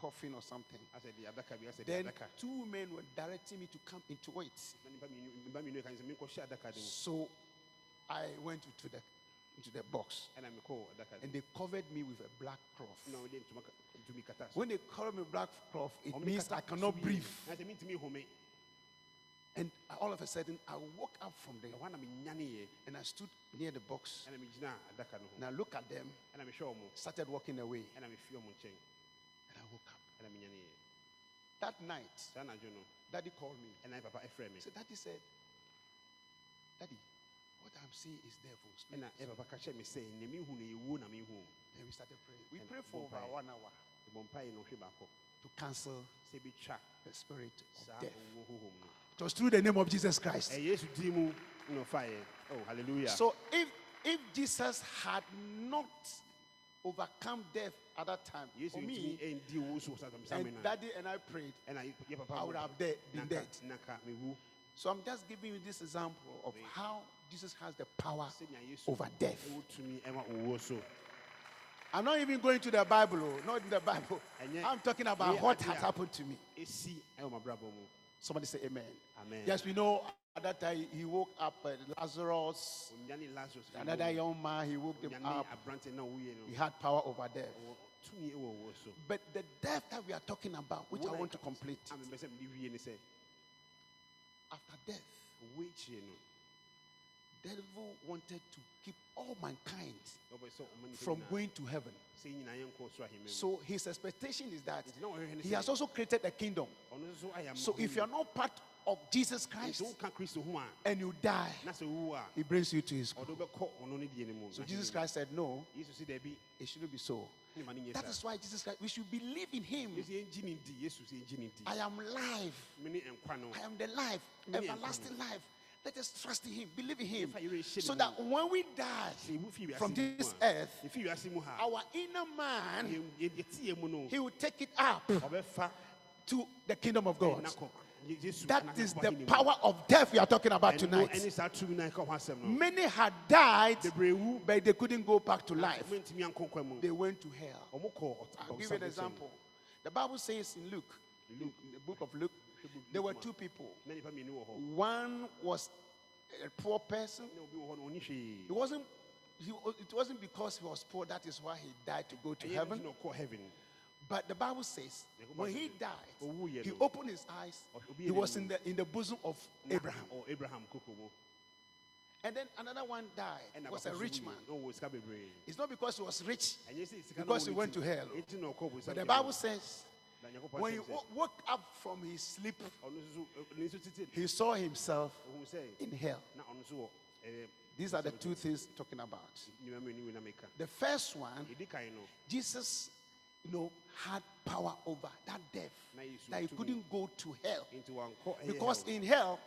coffin or something.
asɛ deɛ adaka bi asɛ deɛ
Then two men were directing me to come into it.
na nipa mmienu nipa mmienu ka sɛ menkɔhyɛ adaka no mu
So I went into the into the box,
ɛna mekɔɔ adaka no
and they covered me with a black cloth.
na ɔde ntoma ka- ntumi kata
When they covered me with black cloth, it means I cannot breathe.
na sɛ mentumi
And all of a sudden, I woke up from there.
Menyaneeɛ
and I stood near the box.
Ɛna megyina adaka no
and I looked at them,
mehwɛ ɔmo
started walking away, That night,
saa anadwo no
Daddy called me.
ɛna me papa ɛfrɛ me
So Daddy said, Daddy, what I'm seeing is devils.
ɛna ɛ eh, papa ka kyerɛ me sɛ ne mehu no yɛwuo na mehu
Then we started praying. We
And
prayed for over one hour
bɔ mpae no hwe baakɔ
to cancel the spirit of death.
owuo hohom no
It was through the name of Jesus Christ.
ɛ yesu din mu na oh hallelujah
So if if Jesus had not overcome death at that time, for me
ɛndi owuo so wɔ saa tamsame
and Daddy and I prayed,
yɛ papa
I would have de- been dead. So I'm just giving you this example of how Jesus has the power over death.
ɛwɔ tumi ɛma owuo so
I'm not even going to the Bible, oh, not in the Bible.
And
I'm talking about what has happened to me.
ɛsi ɛwɔ mabrabɔ mu
Somebody say amen.
amen
Yes, we know at that time he woke up uh, Lazarus, another young man, he woke them up.
aberante na owuiɛ no
He had power over death.
ɔwɔ tumi ɛwɔ owuo so.
But the death that we are talking about, which I want to complete,
a mepɛ sɛ mede wie ne sɛ
after death,
which akyire no
devil wanted to keep all mankind
ɔbɛ sɛ ɔma nipa
from going to heaven.
sɛ nyinaa yɛnkɔ soro ahemma mu
So his expectation is that
Nti na ɔhwehwɛ ne
he has also created a kingdom.
ɔno nso ayɛ ama
So if you are not part of Jesus Christ.
woka kristo ho a
and you die,
na sɛ wowu
he brings you to his
ɔde wobɛkɔ ɔno ne deɛ no mu
So Jesus Christ said, No,
mu. yesu si daabi
it shouldn't be so.
ne ma ne nyɛ
That is why Jesus Christ, we should believe in him.
yesu yɛngyi ne di yesu sɛ yɛngyi ne di
I am life.
mene nkwa no.
I am the life, everlasting life. Let us trust in him, believe in him.
Yɛmfa yɛwerɛ nhyɛ ne
So that when we die
sɛ yɛwu fii wiase
from this earth,
yɛfii wiase mu ha
our inner man,
yɛ- yɛ- yɛte yɛ mu no
he will take it up to the kingdom of God.
Na kɔ Ye- yesu
That is the power of death we are talking about tonight.
ɛne saa tumi no a ɛka ho asɛm no
Many had died, but they couldn't go back to life.
mentumi ankɔ nkwa mu
They went to hell. I'll give you an example. The Bible says in Luke, in the book of Luke, there were two people.
na nipa mmienu wɔ hɔ
One was a poor person.
na obi wɔ hɔ no ɔni hwee
It wasn't. He, it wasn't because he was poor that is why he died to go to heaven. But the Bible says when he died, he opened his eyes. He was in the in the bosom of Abraham.
abraham
And then another one died. Was a rich man.
na ɔwɔ sika bebree
It's not because he was rich,
ɛnyɛ sɛ sika no
Because he went to hell.
Enti na ɔkɔɔ bonsam
but the Bible says when he
asɛm sɛ,
wo- woke up from his sleep,
ɔno nso ɔ- ne nso tete
he saw himself in hell.
na ɔno nso wɔ ɛɛ
These are the two things talking about.
nnwuma mmienu na meka
The first one,
edi kan no
Jesus, you know, had power over that death that he couldn't go to hell.
nti wankɔ ɛyɛ
Because in hell,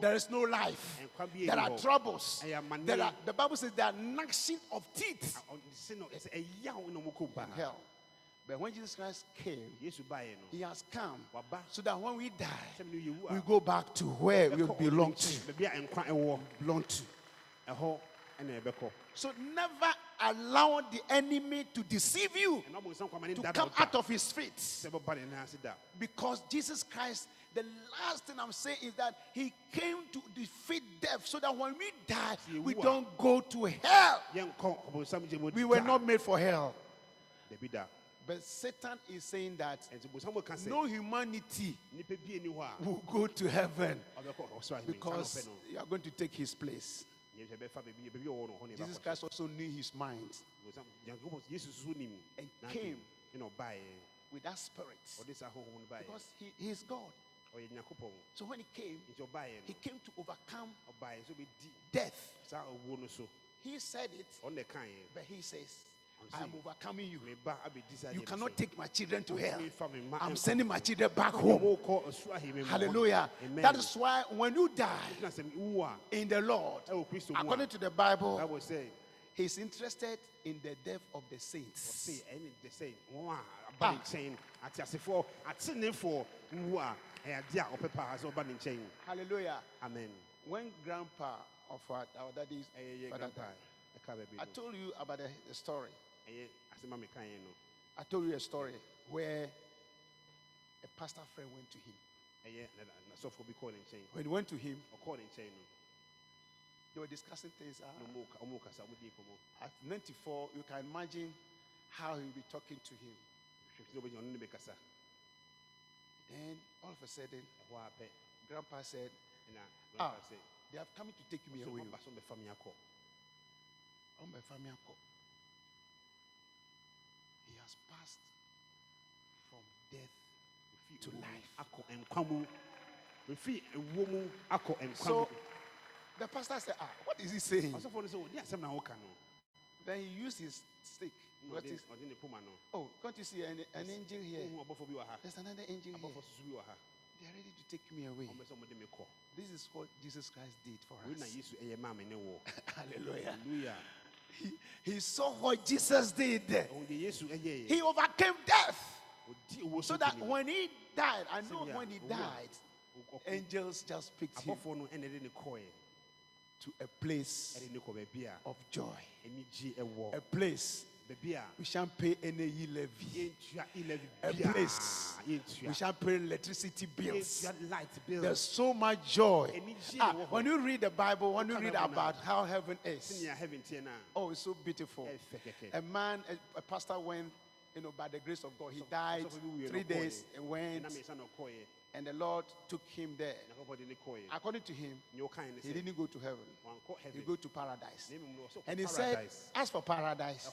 there is no life. There are troubles. There are, the Bible says there are gnashing of teeth
A- ɔno se no ɛsɛ ɛyaw na ɔmo kɔ ba
in hell. But when Jesus Christ came,
yesu baeɛ no
he has come so that when we die,
sɛm no yɛwu
we go back to where we belong to.
baabi a nkwa ɛwɔ
Belong to.
ɛhɔ ɛna ɛbɛkɔ
So never allow the enemy to deceive you,
ɛna ɔmo nsa nkwama ne
to come out of his feet.
sɛ ɛbɛba ne nan
Because Jesus Christ, the last thing I'm saying is that he came to defeat death so that when we die, we don't go to hell.
yɛnkɔ ɔbonsam gye mu
We were not made for hell. But Satan is saying that
ɛnti bonsam ka sɛ
no humanity
nipa bi ani hɔ a
will go to heaven
ɔbɛkɔ ɔsoro ahemman
because you are going to take his place.
Ɔpɛ no yɛhwɛ bɛfa baabi baabi a ɔwɔ no hɔ ne
Jesus Christ also knew his mind
bonsam nyankopɔn yesu so nim
And came. with that spirit
ɔde saa honhom no baeɛ
because he, he is God. So when he came, he came to overcome
ɔbaeɛ so bɛdi
death.
saa owuo no so
He said it,
ɔno na ɛkaeɛ
but he says, I am overcoming you.
Me ba abɛdi saa
You cannot take my children to hell.
Me fa me mma
I'm sending my children back home.
wokɔ ɔsoro ahemman mu.
Hallelujah.
Amen.
That is why when you die
Na sɛ wo a
in the Lord,
ɛwɔ kristo mu a
according to the Bible, He's interested in the death of the saints.
ɔse ɛne de sɛ wɔn a aba ne
Ah.
nkyɛn ateasefoɔ atenefoɔ wu a ɛyɛ ade a ɔpɛ paa sɛ ɔba ne nkyɛn
Hallelujah.
amen
When grandpa of our, our daddy's father died, I told you about the, the story.
Ɛyɛ asɛm a meka yɛn no
I told you a story where a pastor friend went to him. When he went to him,
ɔkɔɔ ne nkyɛn no
they were discussing things.
na ɔmo ka- ɔmo kasa ɔmo di nkɔmmɔ
At 94, you can imagine how he'll be talking to him.
hwɛ sɛ ɔbɛgyina ɔno ne bɛkasa
Then all of a sudden,
ɛhɔ a pɛ
grandpa said, Ah, They have come to take me away.
ɔba so bɛfa me akɔ
Oh, my family uncle. He has passed from death To life.
akɔ nkwa mu ɛfiri ewuo mu akɔ nkwa
So the pastor said, Ah, what is he saying?
ɔsɔfoɔ no sɛ ɔde asɛm na woka no
Then he used his stick. What is,
ɔde ne poma no
oh, can't you see an, an angel here?
wohu ɔbɔfoɔ bi wɔ ha
There's another angel here.
abɔfoɔ soso bi wɔ ha
They are ready to take me away.
ɔmbɛ sɛ ɔmode me kɔ
This is what Jesus Christ did for us.
yesu ɛyɛ maa me ne wɔ <laughs>
Hallelujah. He, he saw what Jesus did.
yesu ɛyɛɛ
He overcame death. So
so
that when he died, I know when he died, angels just picked him
abɔfoɔ no ɛna ɛde ne kɔɛ
to a place
ɛde ne kɔ baabi a
of joy. A place we shan't pay any levy.
yɛntua
A place. We shan't pay electricity bills.
yɛntua light bill
There's so much joy. Ah, when you read the Bible, when you read about how heaven is,
sɛnea heaven teɛ no
oh, it's so beautiful.
a ɛfɛ kɛkɛ
A man, a, a pastor went, you know, by the grace of God, he died
ɔsɔfo bi wuiɛ no
three days and went,
ɛnam ɛsa na ɔkɔɛ
and the Lord took him there.
nyankopɔn de ne kɔɛ
According to him, he didn't go to heaven. He go to paradise.
na mmom no ɔsɛ
And he said, as for paradise,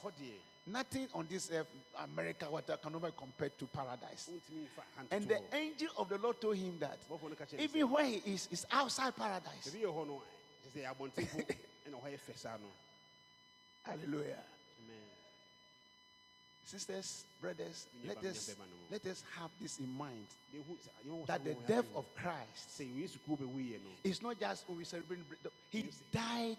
nothing on this earth, America, whatever, can ever compare to paradise.
wontumi mfa hand
And the angel of the Lord told him that
bɔfoɔ no ka kyerɛ ne sɛ
even where he is, is outside paradise.
baabi yɛ hɔ no kyɛ sɛ abɔnten po ɛna ɔhɔ yɛ fɛ saa no
Hallelujah.
amen
Sisters, brothers, let us
nyɛ bɛma no.
let us have this in mind
Deɛ ehu- sɛ- yɛwɔ
that the death of Christ
sɛ yesu kuo bɛwuiɛ no
is not just when we celebrate. He died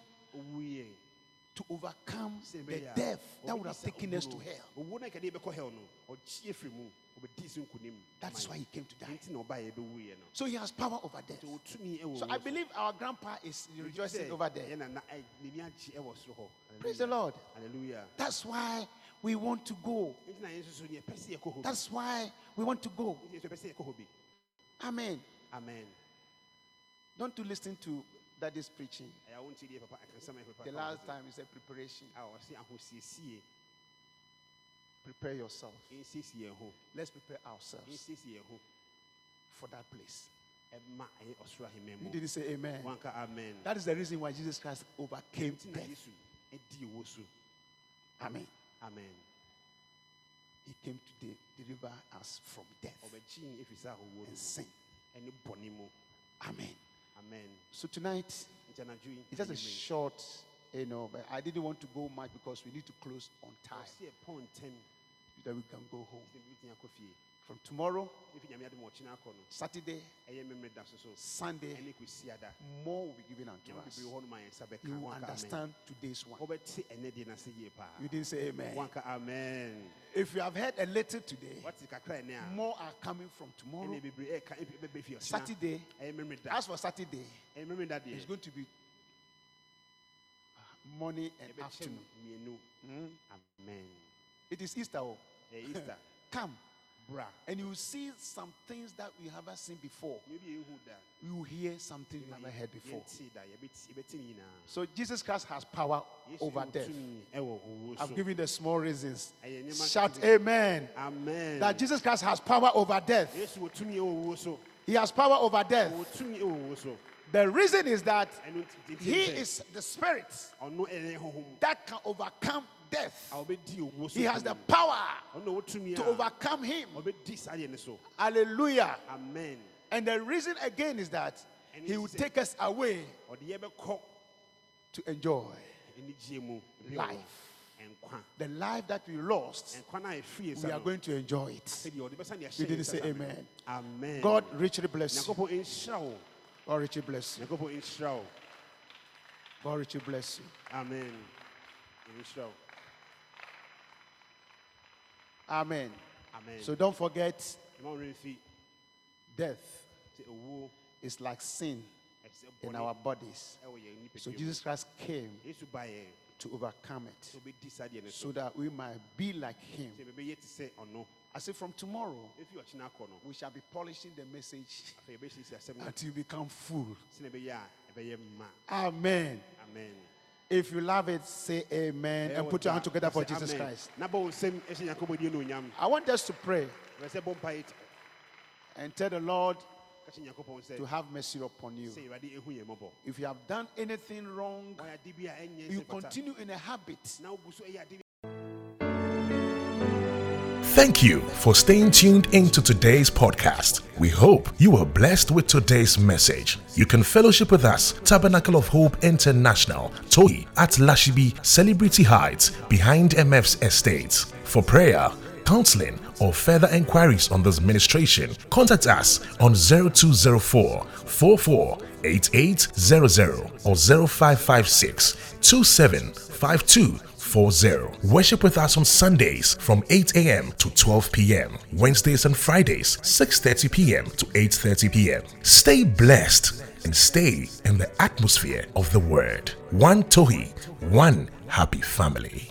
to overcome the death that would have taken us to hell.
owuo no kɛdeɛ bɛkɔ hell no ɔkyi afiri mu ɔbɛdi so nkonim
That's why he came to die.
nti na ɔbaeɛ bɛwuiɛ no
So he has power over death.
nti ɔtumi ɛwɔ
So I believe our grandpa is rejoicing over there.
ɛna n'ani agye ɛwɔ soro hɔ
Praise the Lord.
hallelujah
That's why we want to go.
nti na yɛn nso so yɛpɛ sɛ yɛkɔ hɔ bi
That's why we want to go.
nti yɛn nso yɛpɛ sɛ yɛkɔ hɔ bi
Amen.
amen
Don't to listen to daddy's preaching.
ɛyɛ wo nti deɛ papa akansɛm a yɛ papa
The last time he said preparation.
a ɔse ahosiesie
Prepare yourself.
ɛnsiesie yɛn ho
Let's prepare ourselves
ɛnsiesie yɛn ho
for that place.
ɛma ɛyɛ ɔsoro ahemman
You didn't say amen. That is the reason why Jesus Christ overcame death.
yesu ɛdi owó so
Amen.
Amen.
He came to de- deliver us from death
ɔbɛkyi ɛfiri sɛ ahowó no
and sin. Amen.
amen.
So tonight,
nti anadwo yi
it's just a short, you know, but I didn't want to go much because we need to close on time.
ɔse ɛpɔn ntɛm
so that we can go home.
Sɛ bibitumi akɔ fie
From tomorrow,
ɛfi nyame ade ma ɔkyena akɔ no
Saturday,
ɛyɛ mmemmere da so so
Sunday, more will be given unto us.
bebree hɔ no ma yɛn nsa bɛka
You will understand today's one.
wobɛte ɛnɛ deɛ no ase yie paa
You didn't say amen.
amen
If you have heard a little today, more are coming from tomorrow.
ɛne bebree ɛka ɛbɛbɛ fi ɔkyena
Saturday,
ɛyɛ mmemmere da
as for Saturday,
ɛyɛ mmemmere da
it's going to be uh, morning and afternoon. Mm.
amen
It is Easter. oh.
easter <laughs>
Come and you will see some things that we haven't seen before.
maybe yɛhu da
You will hear something you never heard before.
yɛnte da yɛbɛti yɛbɛte ne nyinaa
So Jesus Christ has power over death.
tumi ɛwɔ owuo
I've given the small reasons. Shout amen.
amen
That Jesus Christ has power over death.
yesu wɔ tumi ɛwɔ owuo so
He has power over death.
wɔ tumi ɛwɔ owuo so
The reason is that
ɛno nti nti
he is the spirit
ɔno ɛyɛ honhom
that can overcome death.
a ɔbɛdi owuo so
He has the power
ɔno na ɔwɔ tumi
to overcome him.
ɔbɛdi saa deɛ no so
Hallelujah.
amen
And the reason again is that he will take us away to enjoy life. The life that we lost,
nkwa no a yɛfie
we are going to enjoy it.
sɛdeɛ ɔde bɛsa ne
You didn't say
nsa sa no.
amen.
amen
God richly bless you. God richly bless you.
nyankopɔn nhyira wo
God richly bless you.
amen
Amen.
amen
So don't forget,
ɛma wo werɛ mfi
death is like sin in our bodies. So. Jesus Christ came to overcome it
sɛ wobɛdi saa deɛ no
so that we might be like him.
sɛ bɛbɛyɛ te sɛ ɔno
I say from tomorrow,
ɛfi ɔkyena akɔ no
we shall be polishing the message
afei yɛbɛhyisi asɛm no
until you become full.
sɛne ɛbɛyɛ a ɛbɛyɛ ma
Amen.
amen
If you love it, say amen and put your hand together for Jesus. Christ.
na bɔ wo nsɛm ɛhyɛ eh, nyankopɔn din no onyam
I want us to pray
ɛbɛ sɛ bɔ mpae
and tell the Lord
ka kyɛ nyankopɔn sɛ
to have mercy upon you.
sɛ awurade ɛhu yɛn mmɔbɔ
If you have done anything wrong,
wayɛ ade bi a ɛnyɛ
you continue in a habit.
Thank you for staying tuned into today's podcast. We hope you were blessed with today's message. You can fellowship with us, Tabernacle of Hope International, Tohi at Lashibi Celebrity Heights, behind MF's estate. For prayer, counseling, or further inquiries on this ministration, contact us on 0204 44 8800 or 0556 2752 40. Worship with us on Sundays from 8 a.m. to 12 p.m. Wednesdays and Fridays 6:30 p.m. to 8:30 p.m. Stay blessed and stay in the atmosphere of the word. One Tohi, one happy family.